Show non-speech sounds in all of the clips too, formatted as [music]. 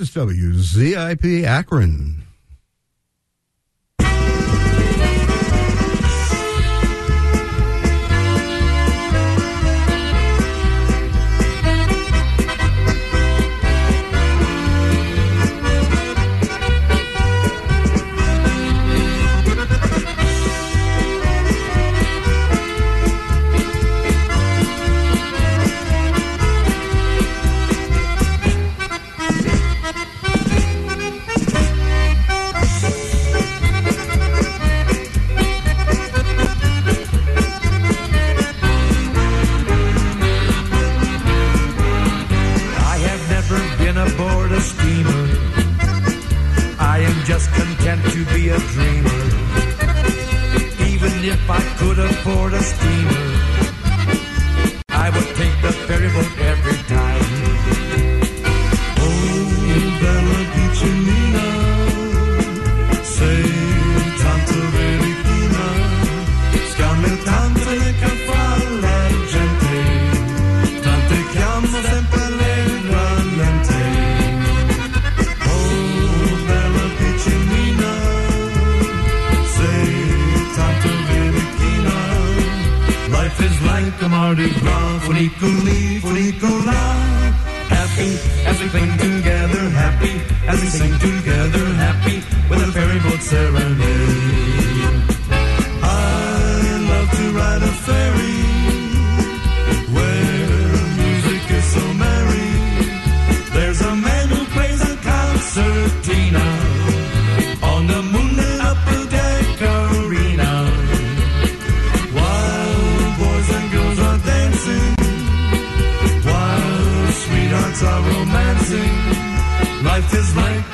It's WZIP Akron.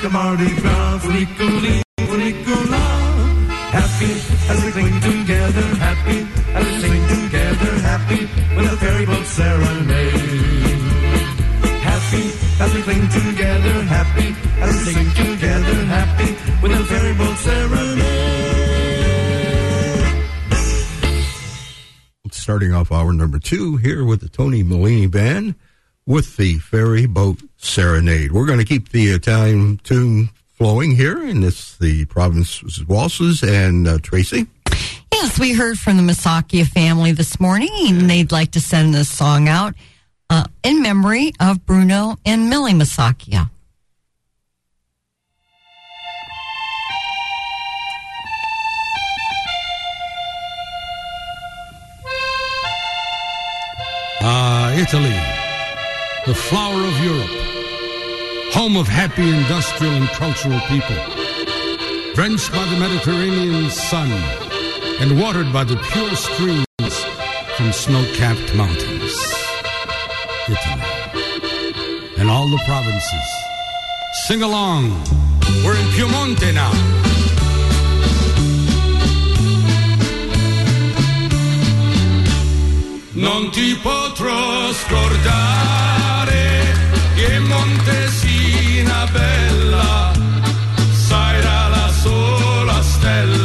A Mardi Gras, funiculi, funicula. Happy as we cling together, happy as we sing together, happy with a ferry boat serenade. Happy as we cling together, happy as we sing together, happy with a ferry boat serenade. Starting off hour number two here with the Tony Molini Band with the Ferry Boat Serenade. We're going to keep the Italian tune flowing here, and it's the Province's Waltzes and uh, Tracy. Yes, we heard from the Masakia family this morning, and they'd like to send this song out uh, in memory of Bruno and Millie Masakia. Ah, Italy, the flower of Europe, home of happy industrial and cultural people, drenched by the Mediterranean sun and watered by the pure streams from snow-capped mountains. Italy, and all the provinces. Sing along. We're in Piemonte now. Non ti potrò scordare che Montesina bella sarà la sola stella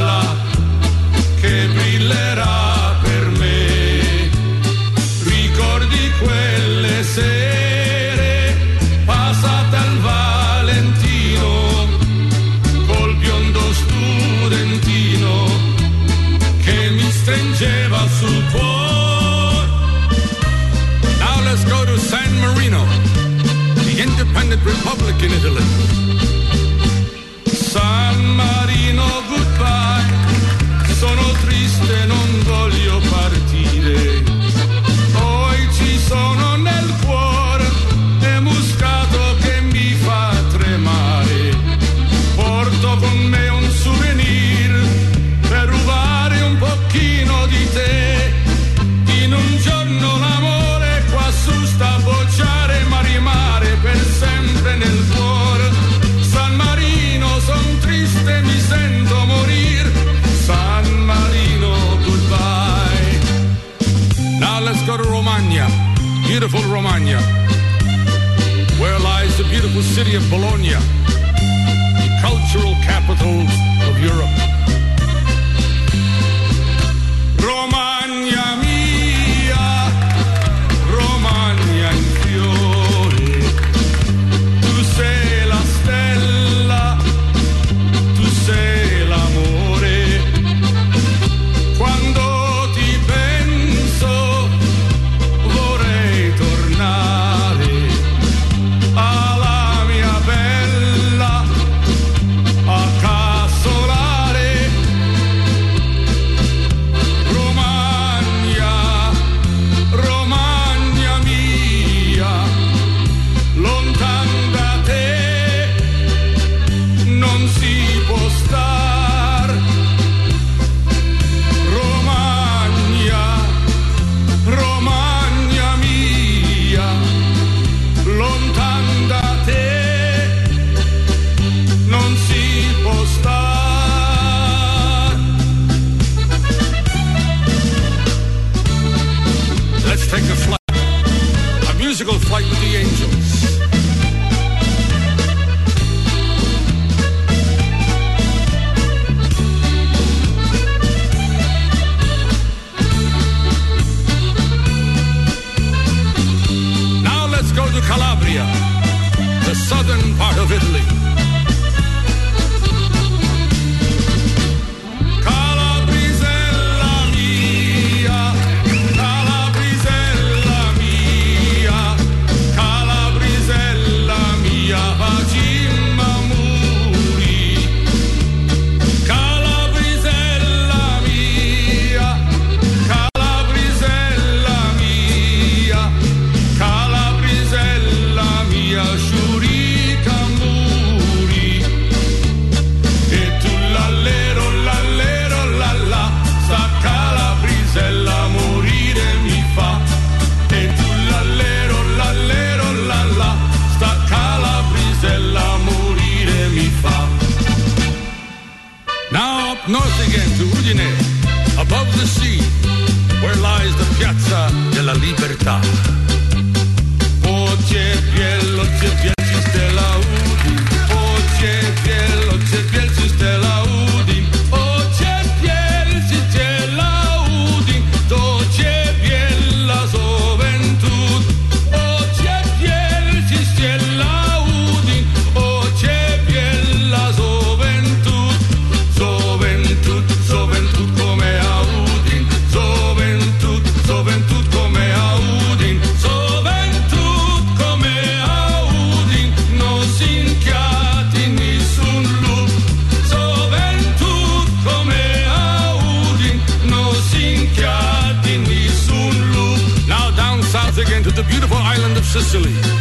socially.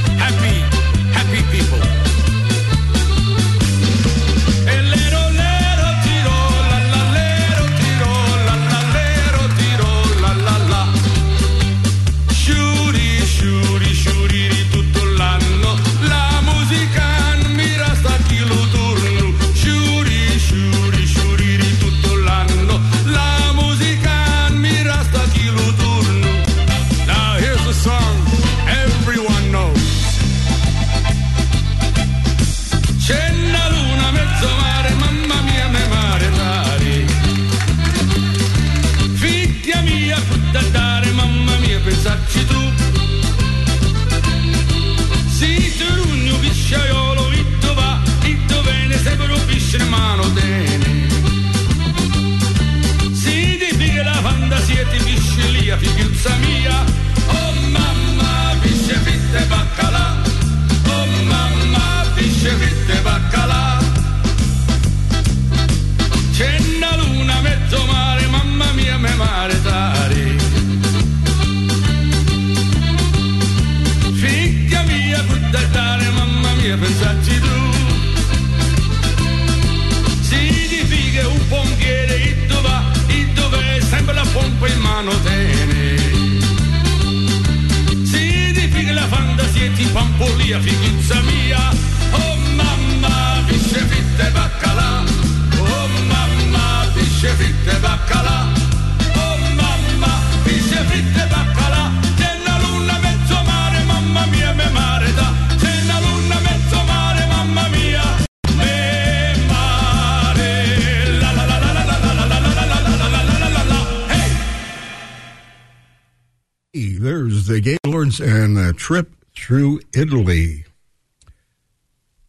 And a trip through Italy.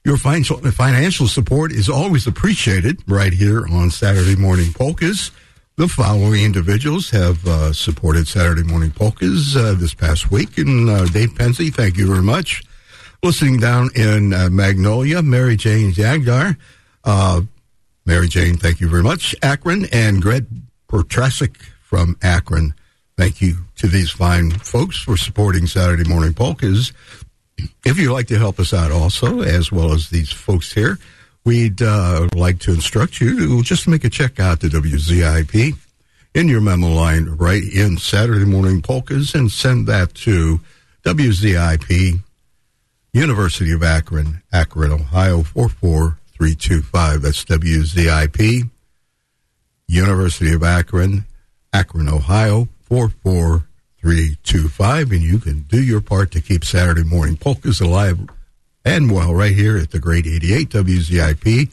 Your financial support is always appreciated right here on Saturday Morning Polkas. The following individuals have uh, supported Saturday Morning Polkas uh, this past week. And uh, Dave Penzi, thank you very much. Listening down in uh, Magnolia, Mary Jane Jagdar. Uh, Mary Jane, thank you very much. Akron and Greg Portrasic from Akron. Thank you to these fine folks for supporting Saturday Morning Polkas. If you'd like to help us out also, as well as these folks here, we'd uh, like to instruct you to just make a check out to WZIP in your memo line, right in Saturday Morning Polkas, and send that to WZIP, University of Akron, Akron, Ohio 44325. That's WZIP, University of Akron, Akron, Ohio 44325, and you can do your part to keep Saturday morning polkas alive and well right here at the Great 88 WZIP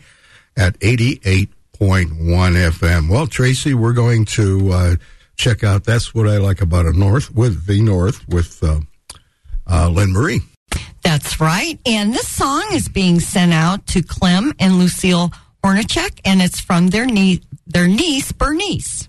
at 88.1 FM. Well, Tracy, we're going to uh, check out That's What I Like About a North with the North with uh, uh, Lynn Marie. That's right. And this song is being sent out to Clem and Lucille Hornacek, and it's from their, nie- their niece, Bernice.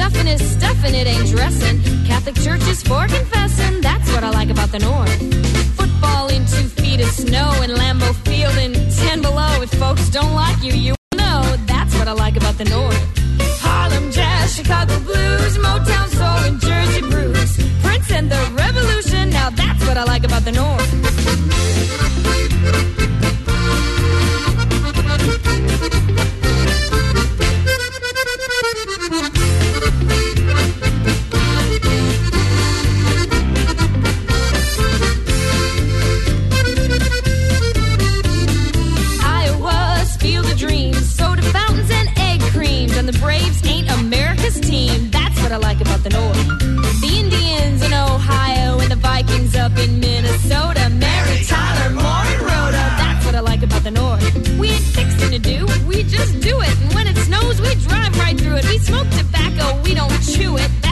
Stuffing is stuffing, it ain't dressing. Catholic churches for confessing. That's what I like about the North. Football in two feet of snow in Lambeau Field in ten below. If folks don't like you, you know that's what I like about the North. Harlem jazz, Chicago blues, Motown soul, and Jersey blues. Prince and the Revolution. Now that's what I like about the North. Just do it. And when it snows, we drive right through it. We smoke tobacco, we don't chew it. That's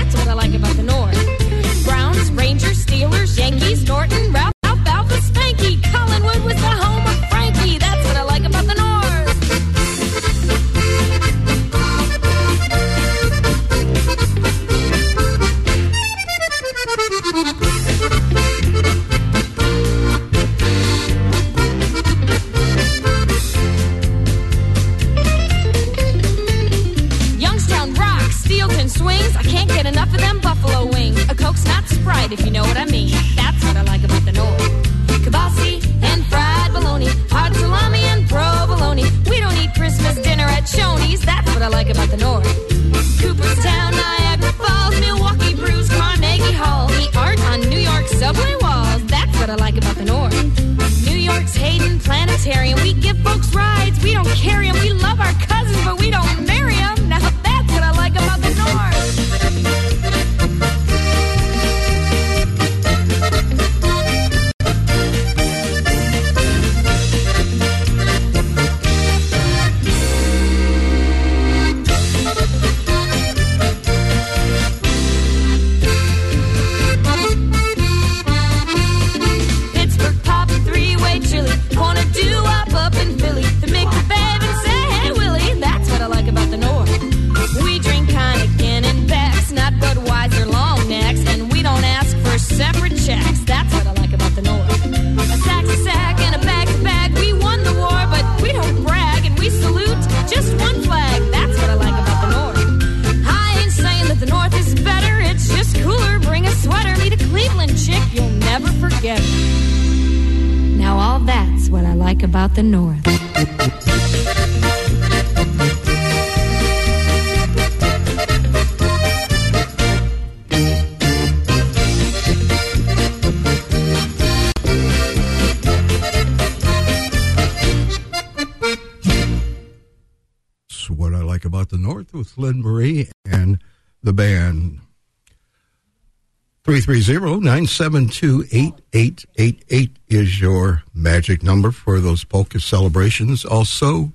330-972-8888 is your magic number for those polka celebrations. Also,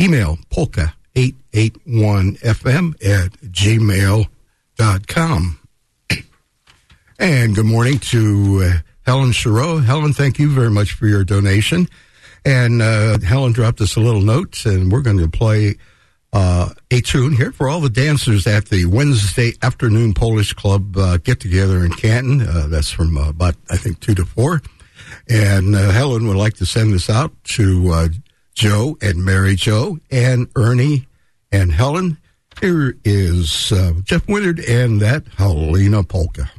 email polka881fm at gmail.com. And good morning to uh, Helen Shiro. Helen, thank you very much for your donation. And uh, Helen dropped us a little note, and we're going to play uh, a tune here for all the dancers at the Wednesday afternoon Polish Club uh, get together in Canton. Uh, that's from uh, about, I think, 2 to 4. And uh, Helen would like to send this out to uh, Joe and Mary Joe and Ernie and Helen. Here is Jeff Willard and that Helena Polka.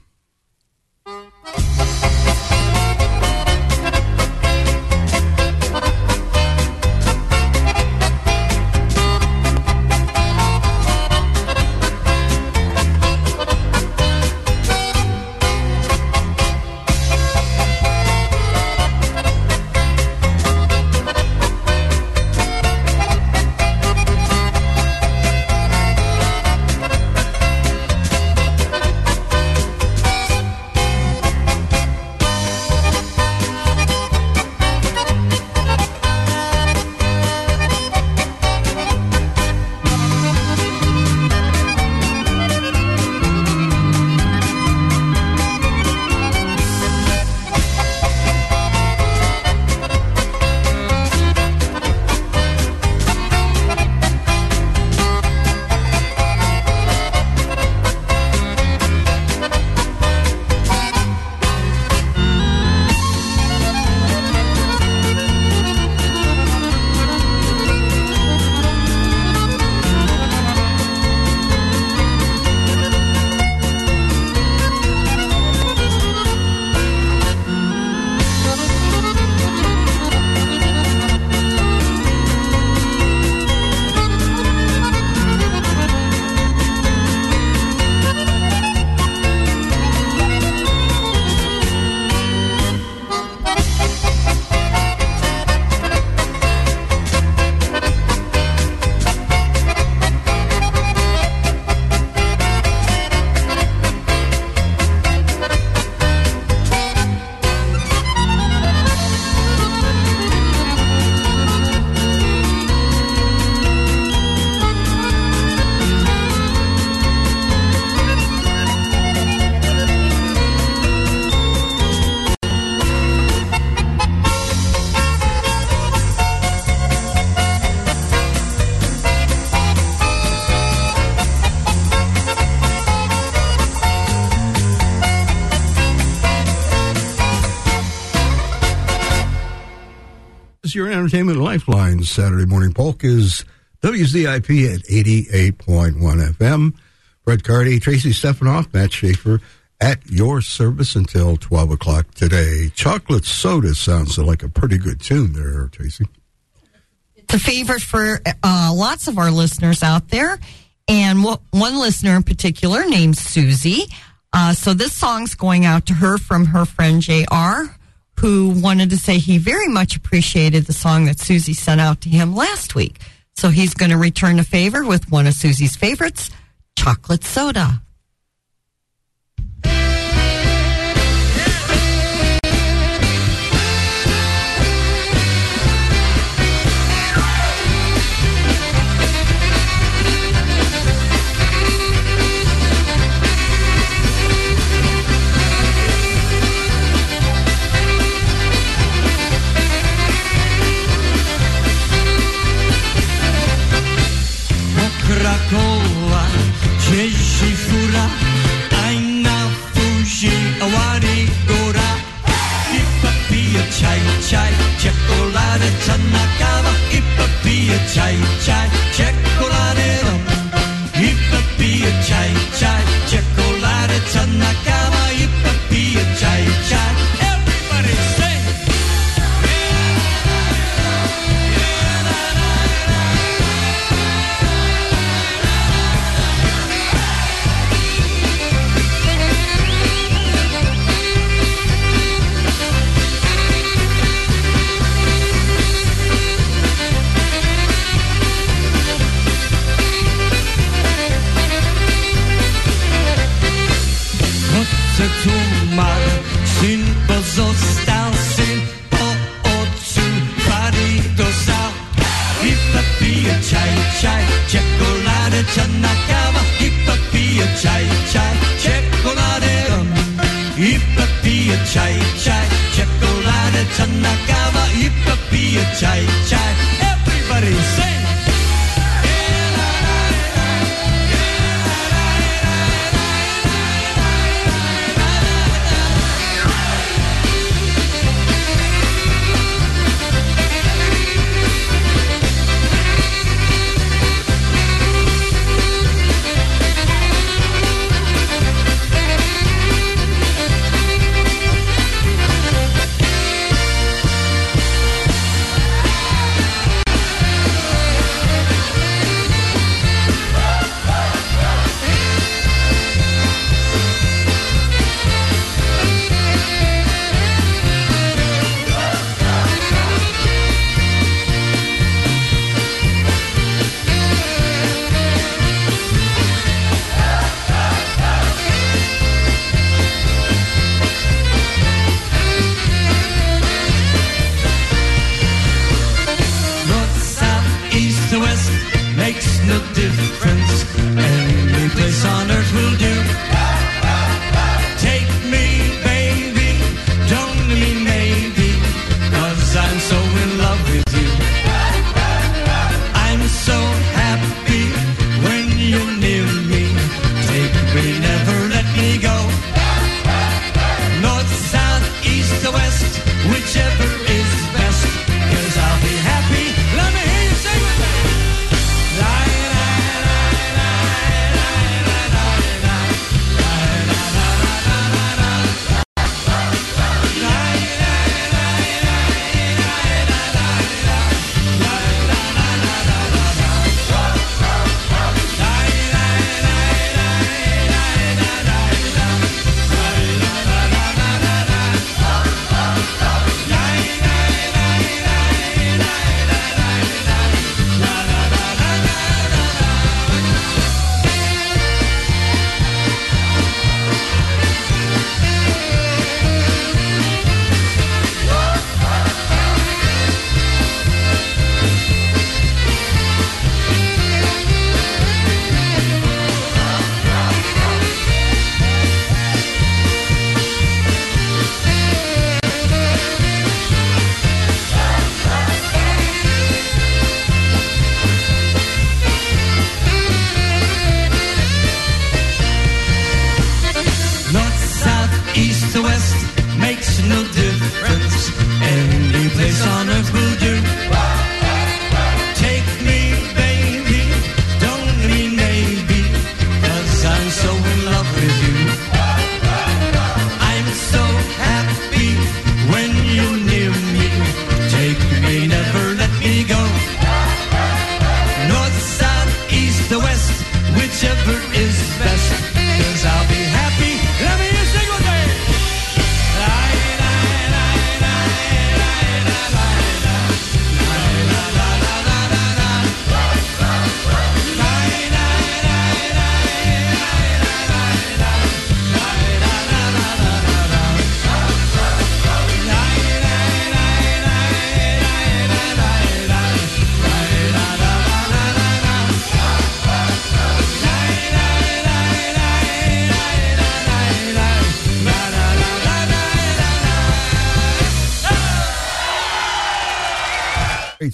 Entertainment lifeline. Saturday morning polk is WZIP at 88.1 FM. Fred Cardy, Tracy Stefanoff, Matt Schaefer at your service until 12 o'clock today. Chocolate Soda sounds like a pretty good tune there, Tracy. It's a favorite for uh, lots of our listeners out there. And one listener in particular named Susie. Uh, so this song's going out to her from her friend JR, who wanted to say he very much appreciated the song that Susie sent out to him last week. So he's going to return the favor with one of Susie's favorites, chocolate soda. Chocolate Chanakava, Ipapia Chai Chai, love with you.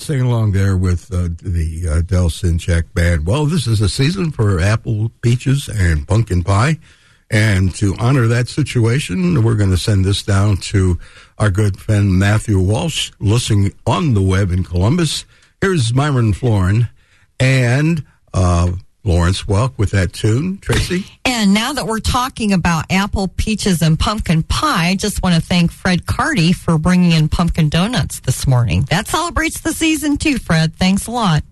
Sing along there with uh, the uh, Del Sinchak band. Well, this is a season for apple, peaches, and pumpkin pie. And to honor that situation, we're going to send this down to our good friend Matthew Walsh, listening on the web in Columbus. Here's Myron Floren and uh, Lawrence Welk with that tune. Tracy? And now that we're talking about apple, peaches, and pumpkin pie, I just want to thank Fred Carty for bringing in pumpkin donuts this morning. That celebrates the season too, Fred. Thanks a lot.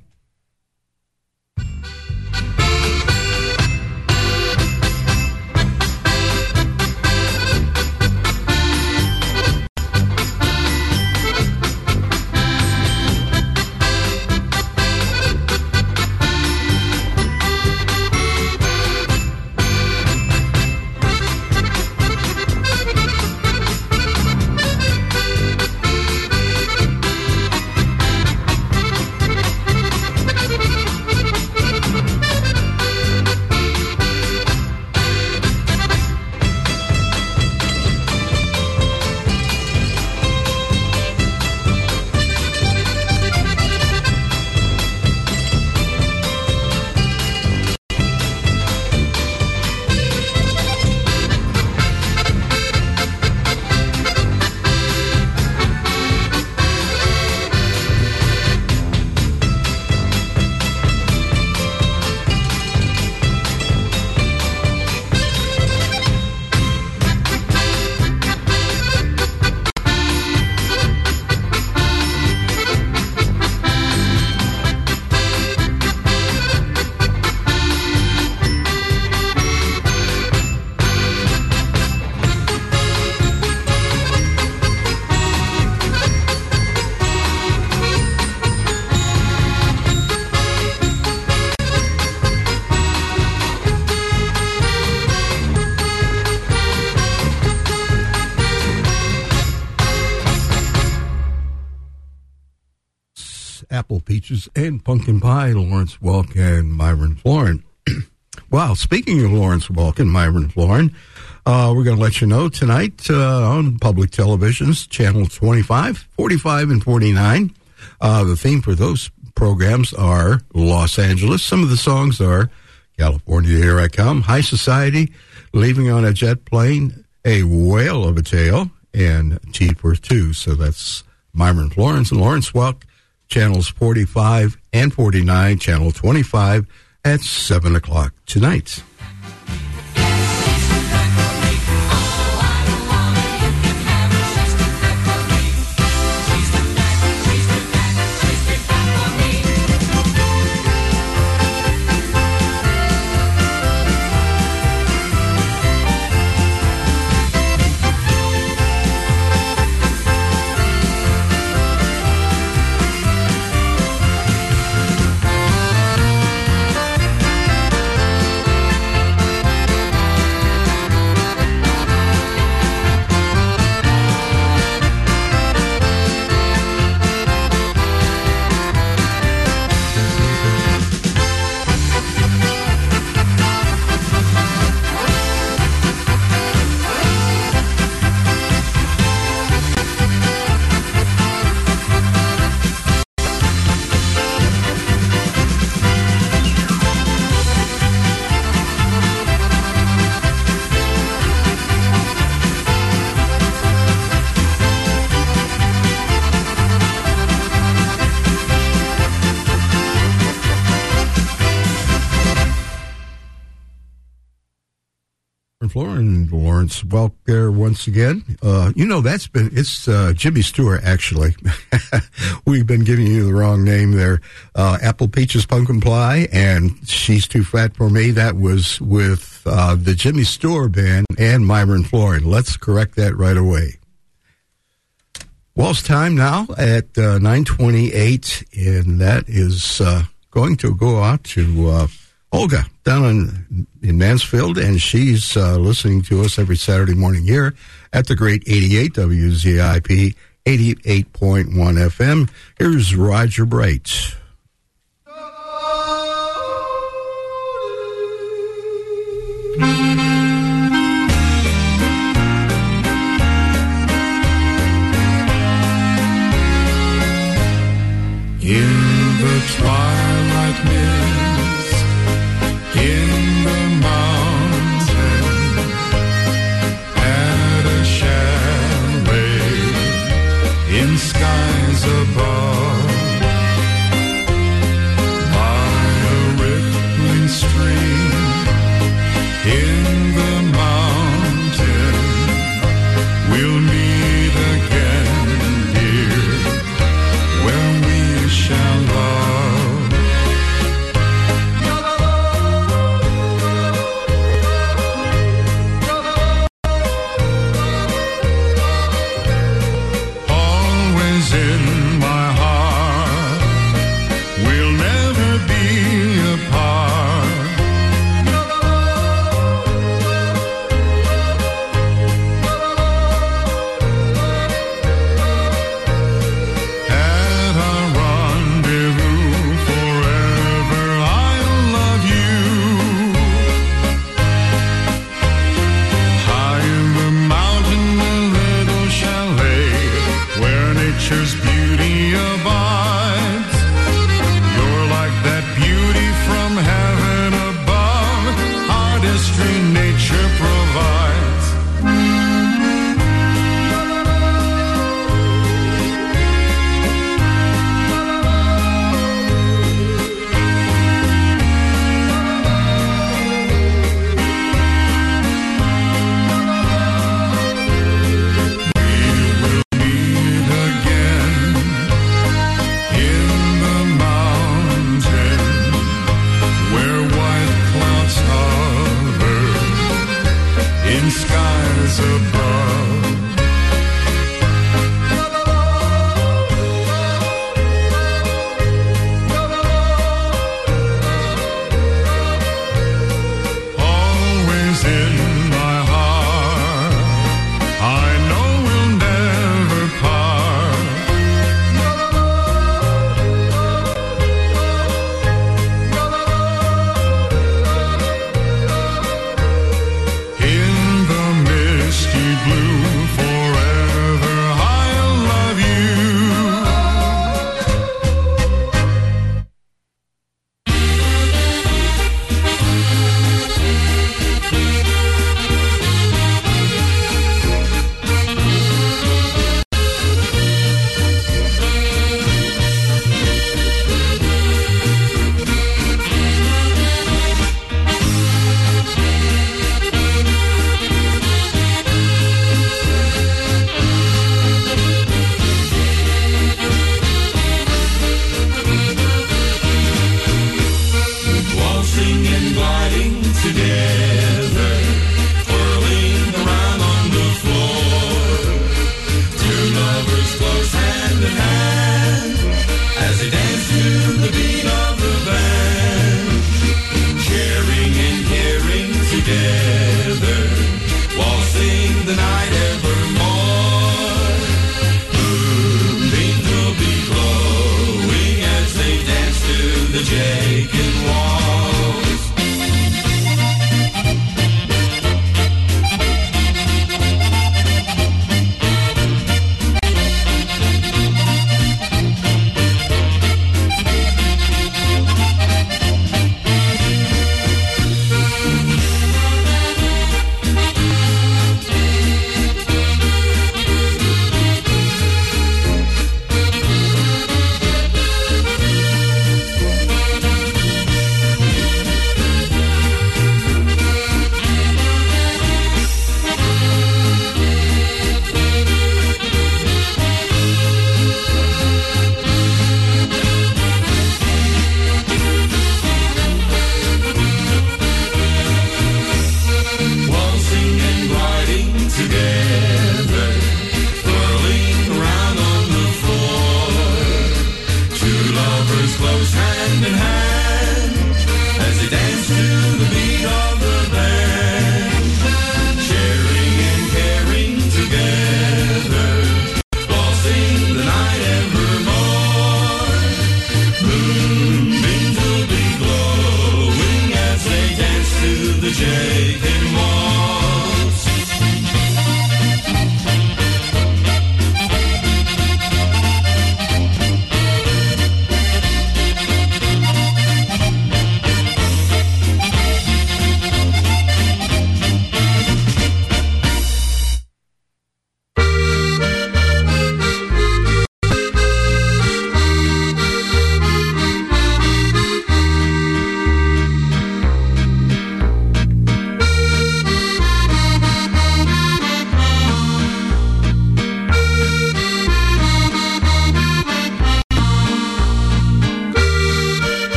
And pumpkin pie. Lawrence Welk and Myron Floren. [clears throat] wow, speaking of Lawrence Welk and Myron Floren, uh, we're going to let you know tonight uh, on public televisions, channel 25, 45, and 49. Uh, the theme for those programs are Los Angeles. Some of the songs are California, Here I Come, High Society, Leaving on a Jet Plane, A Whale of a Tale, and Cheap for Two. So that's Myron Florence and Lawrence Welk, channels 45 and 49, channel 25 at 7 o'clock tonight. There once again. Uh, you know, that's been, it's uh, Jimmy Sturr, actually. [laughs] We've been giving you the wrong name there. Uh, Apple Peaches Pumpkin Pie and She's Too Fat for Me. That was with uh, the Jimmy Sturr Band and Myron Floren. Let's correct that right away. Well, it's time now at uh, 928, and that is uh, going to go out to Olga down in, in Mansfield, and she's uh, listening to us every Saturday morning here at the great 88 WZIP 88.1 FM. Here's Roger Bright. twilight mist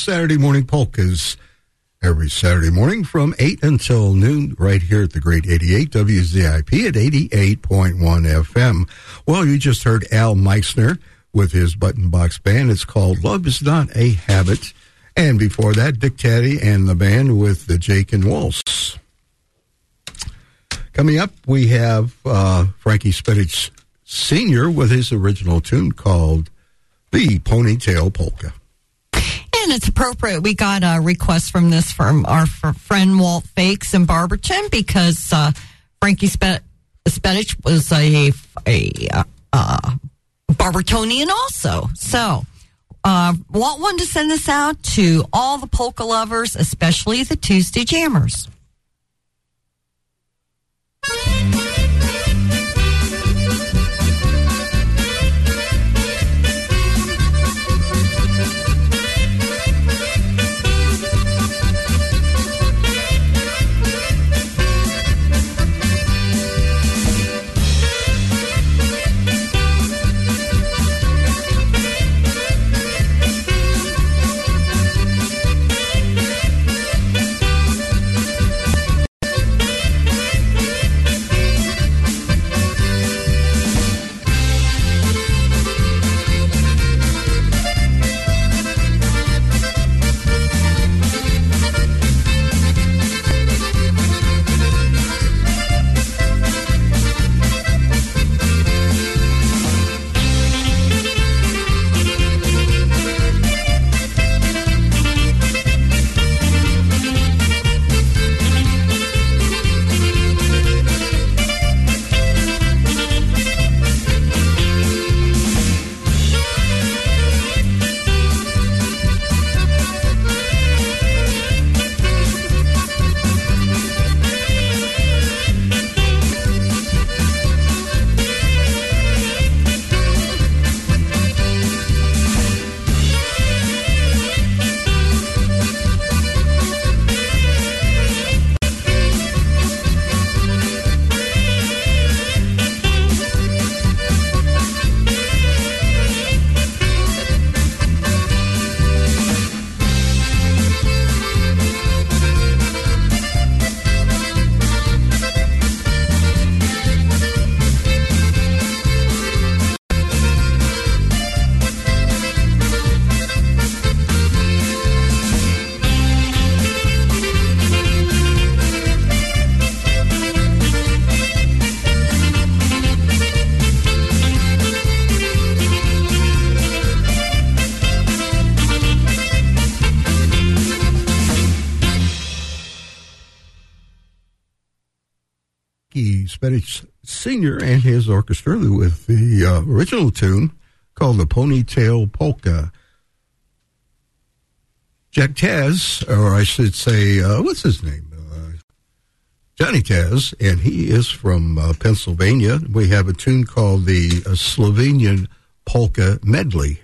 Saturday Morning Polkas every Saturday morning from 8 until noon right here at the Great 88 WZIP at 88.1 FM. Well, you just heard Al Meixner with his Button Box Band. It's called Love is Not a Habit. And before that, Dick Tady and the band with the Jake and Waltz. Coming up, we have uh, Frankie Spedich Sr. with his original tune called The Ponytail Polka. And it's appropriate. We got a request from this from our friend Walt Fakes in Barberton because uh, Frankie Spe- Spedich was a, a uh, uh, Barbertonian also. So uh, Walt wanted to send this out to all the polka lovers, especially the Tuesday Jammers. Original tune called the Ponytail Polka. Jack Taz, or I should say, uh, what's his name? Uh, Johnny Taz, and he is from uh, Pennsylvania. We have a tune called the uh, Slovenian Polka Medley.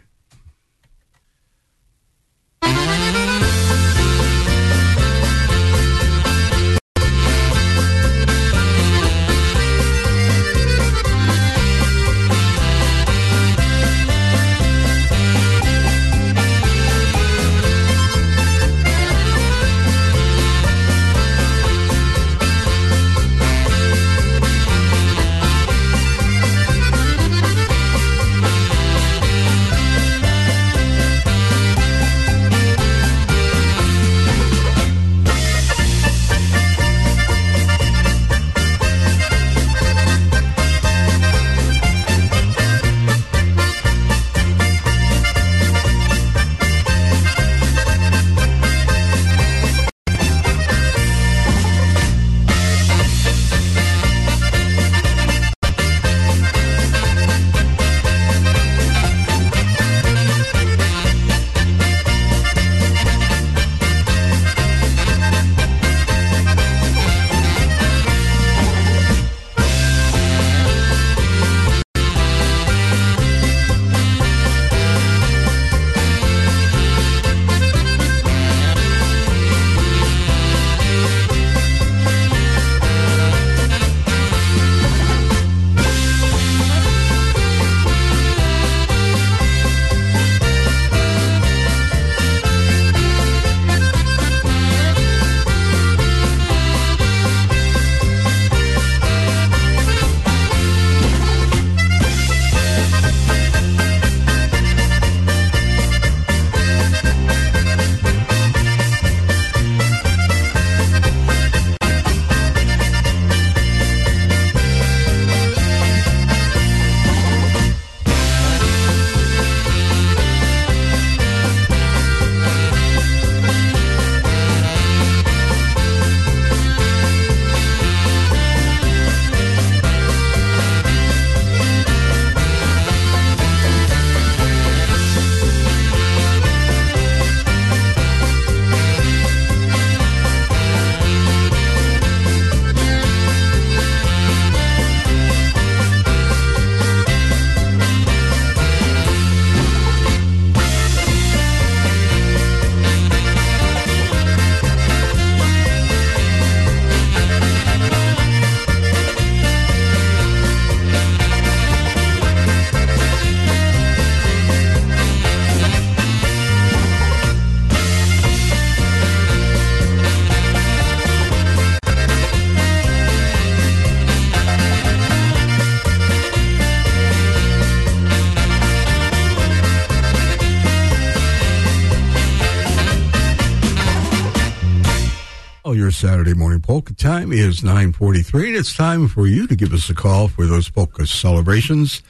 Polka time is 943, and it's time for you to give us a call for those polka celebrations.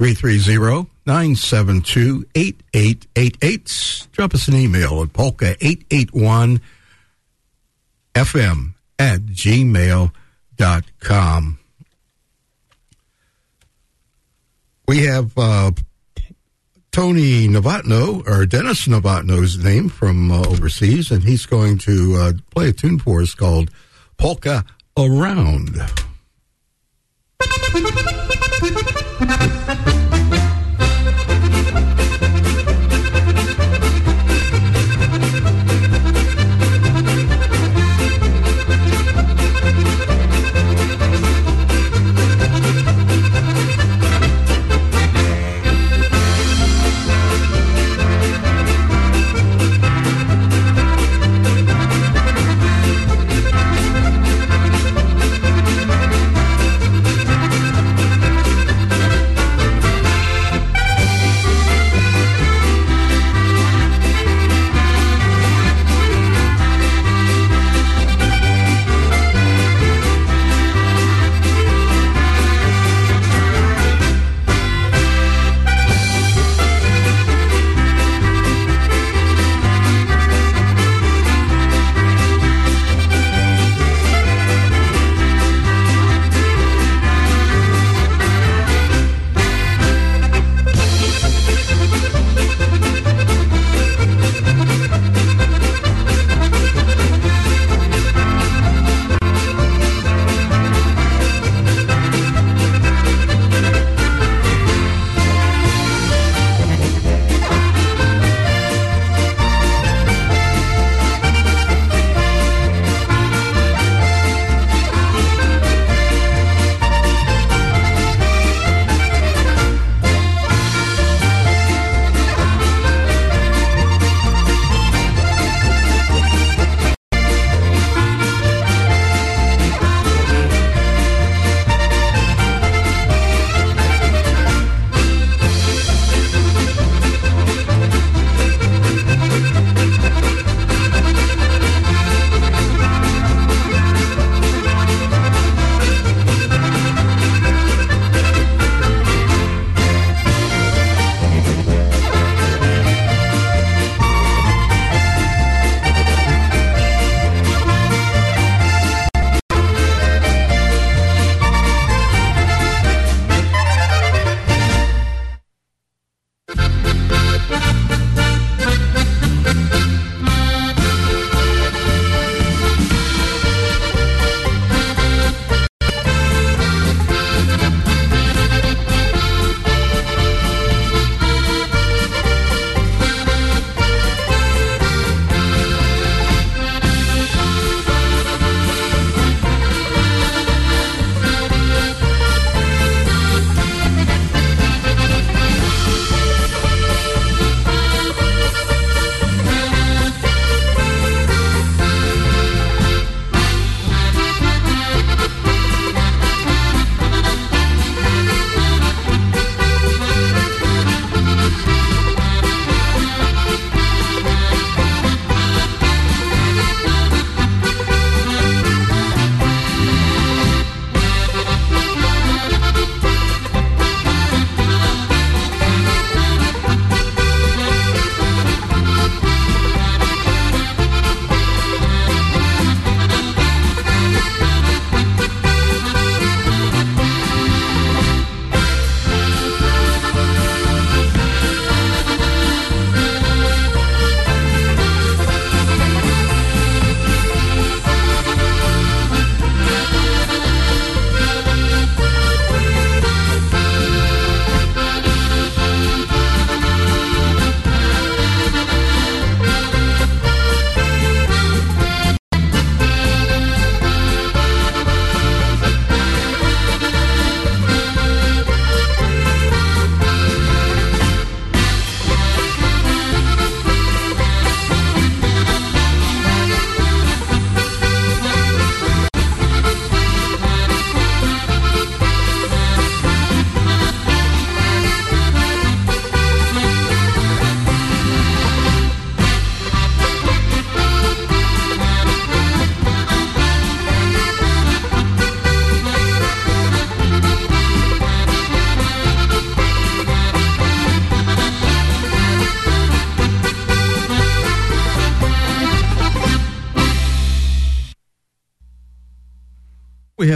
330-972-8888. Drop us an email at polka881fm at gmail.com. We have uh, Tony Novotno, or Dennis Novotno's name from uh, overseas, and he's going to uh, play a tune for us called Polka Around.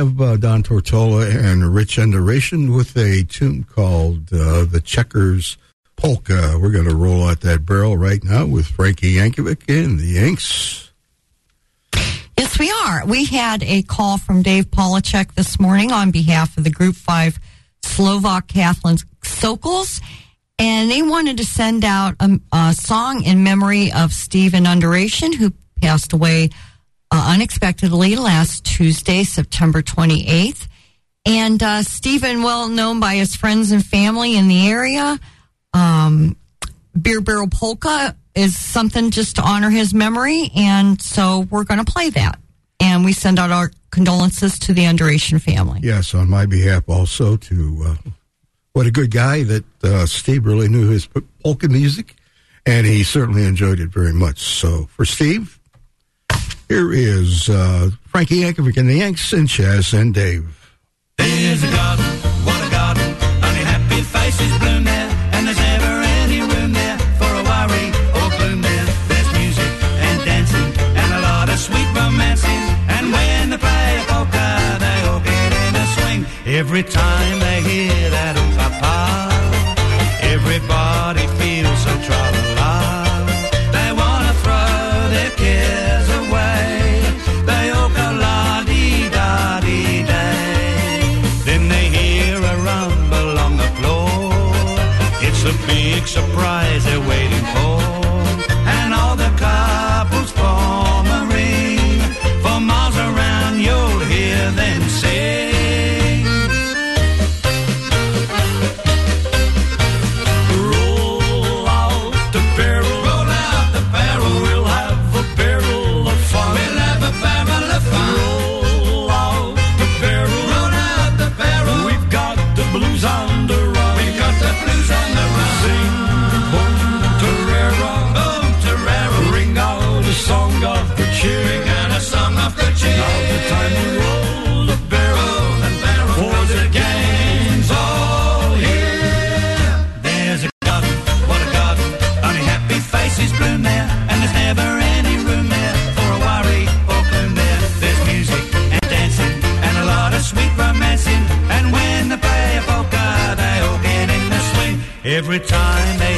Have uh, Don Tortola and Rich Enduration with a tune called uh, The Checkers Polka. We're going to roll out that barrel right now with Frankie Yankovic and the Yanks. Yes, we are. We had a call from Dave Polachek this morning on behalf of the Group 5 Slovak Catholic Sokols, and they wanted to send out a, a song in memory of Stephen Underation, who passed away uh, unexpectedly last Tuesday, September 28th. And uh, Stephen, well known by his friends and family in the area, um, Beer Barrel Polka is something just to honor his memory. And so we're going to play that. And we send out our condolences to the Underation family. Yes, on my behalf also to uh, what a good guy that uh, Steve really knew his polka music, and he certainly enjoyed it very much. So for Steve, here is uh, Frankie Yankovic and the Yanks and and Dave. There's a garden, what a garden. Only happy faces bloom there, and there's never any room there for a worry or gloom there. There's music and dancing and a lot of sweet romancing. And when they play a they all get in a swing. Every time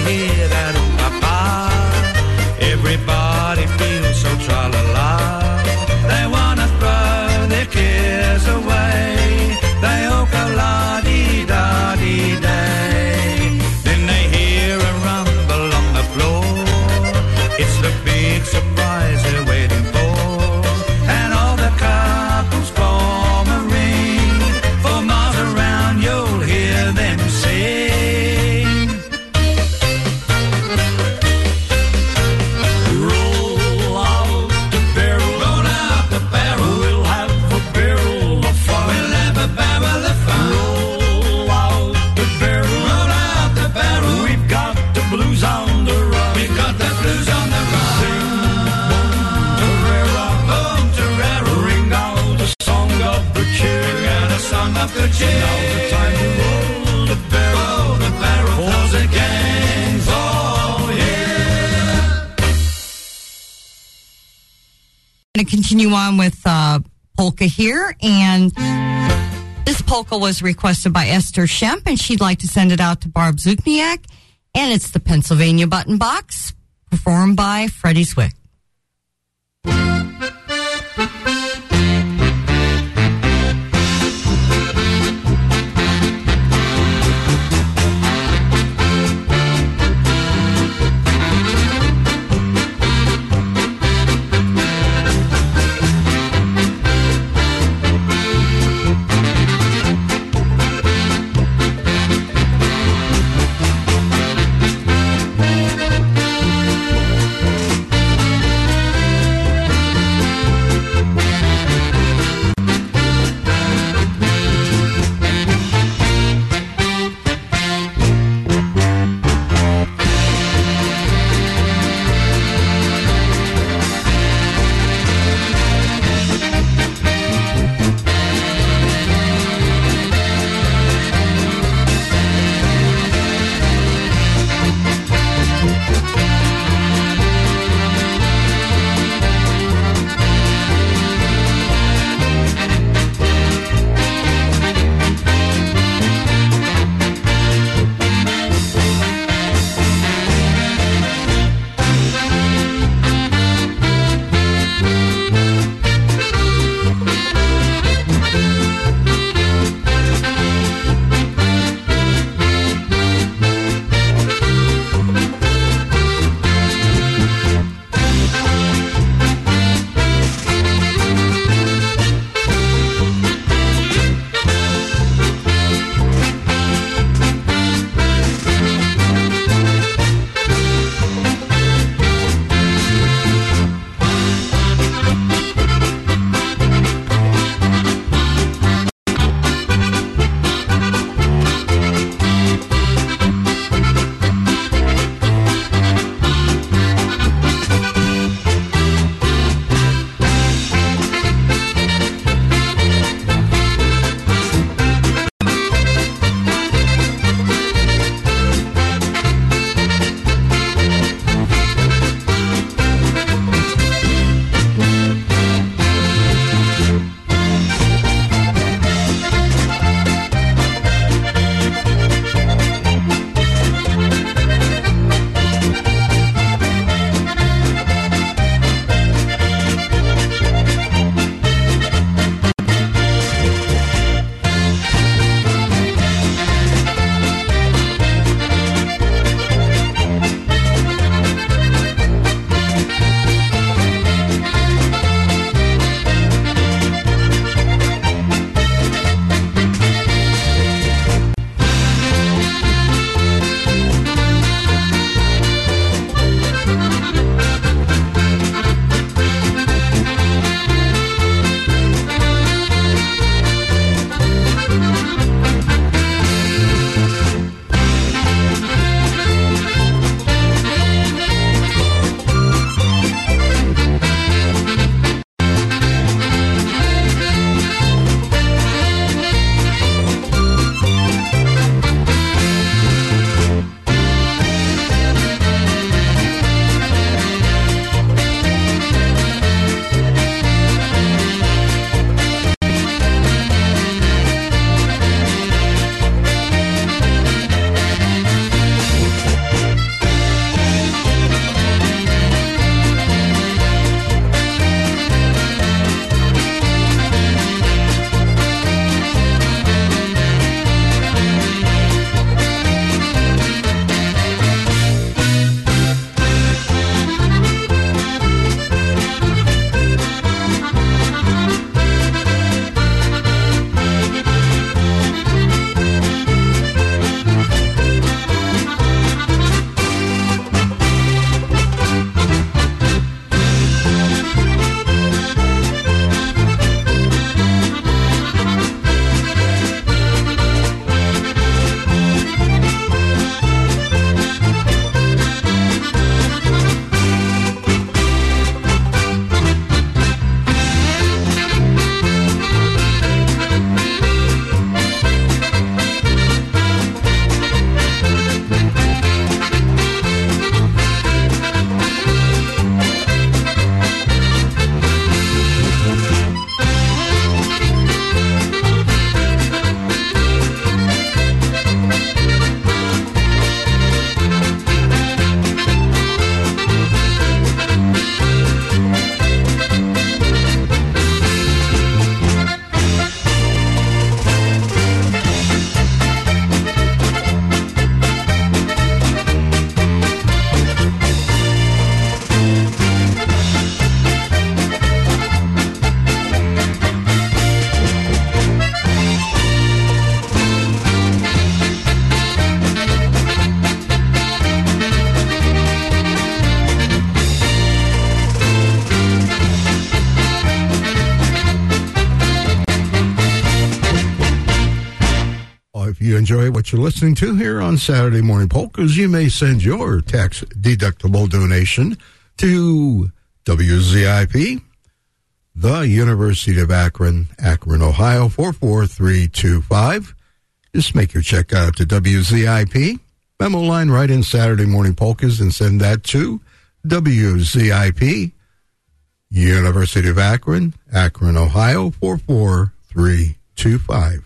time continue on with uh, polka here, and this polka was requested by Esther Shemp, and she'd like to send it out to Barb Zukniak, and it's the Pennsylvania Button Box, performed by Freddie Zwick. what you're listening to here on Saturday Morning Polkas, you may send your tax deductible donation to WZIP, the University of Akron, Akron, Ohio 44325. Just make your check out to WZIP. Memo line right in Saturday Morning Polkas and send that to WZIP, University of Akron, Akron, Ohio 44325.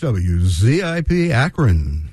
WZIP ZIP Akron.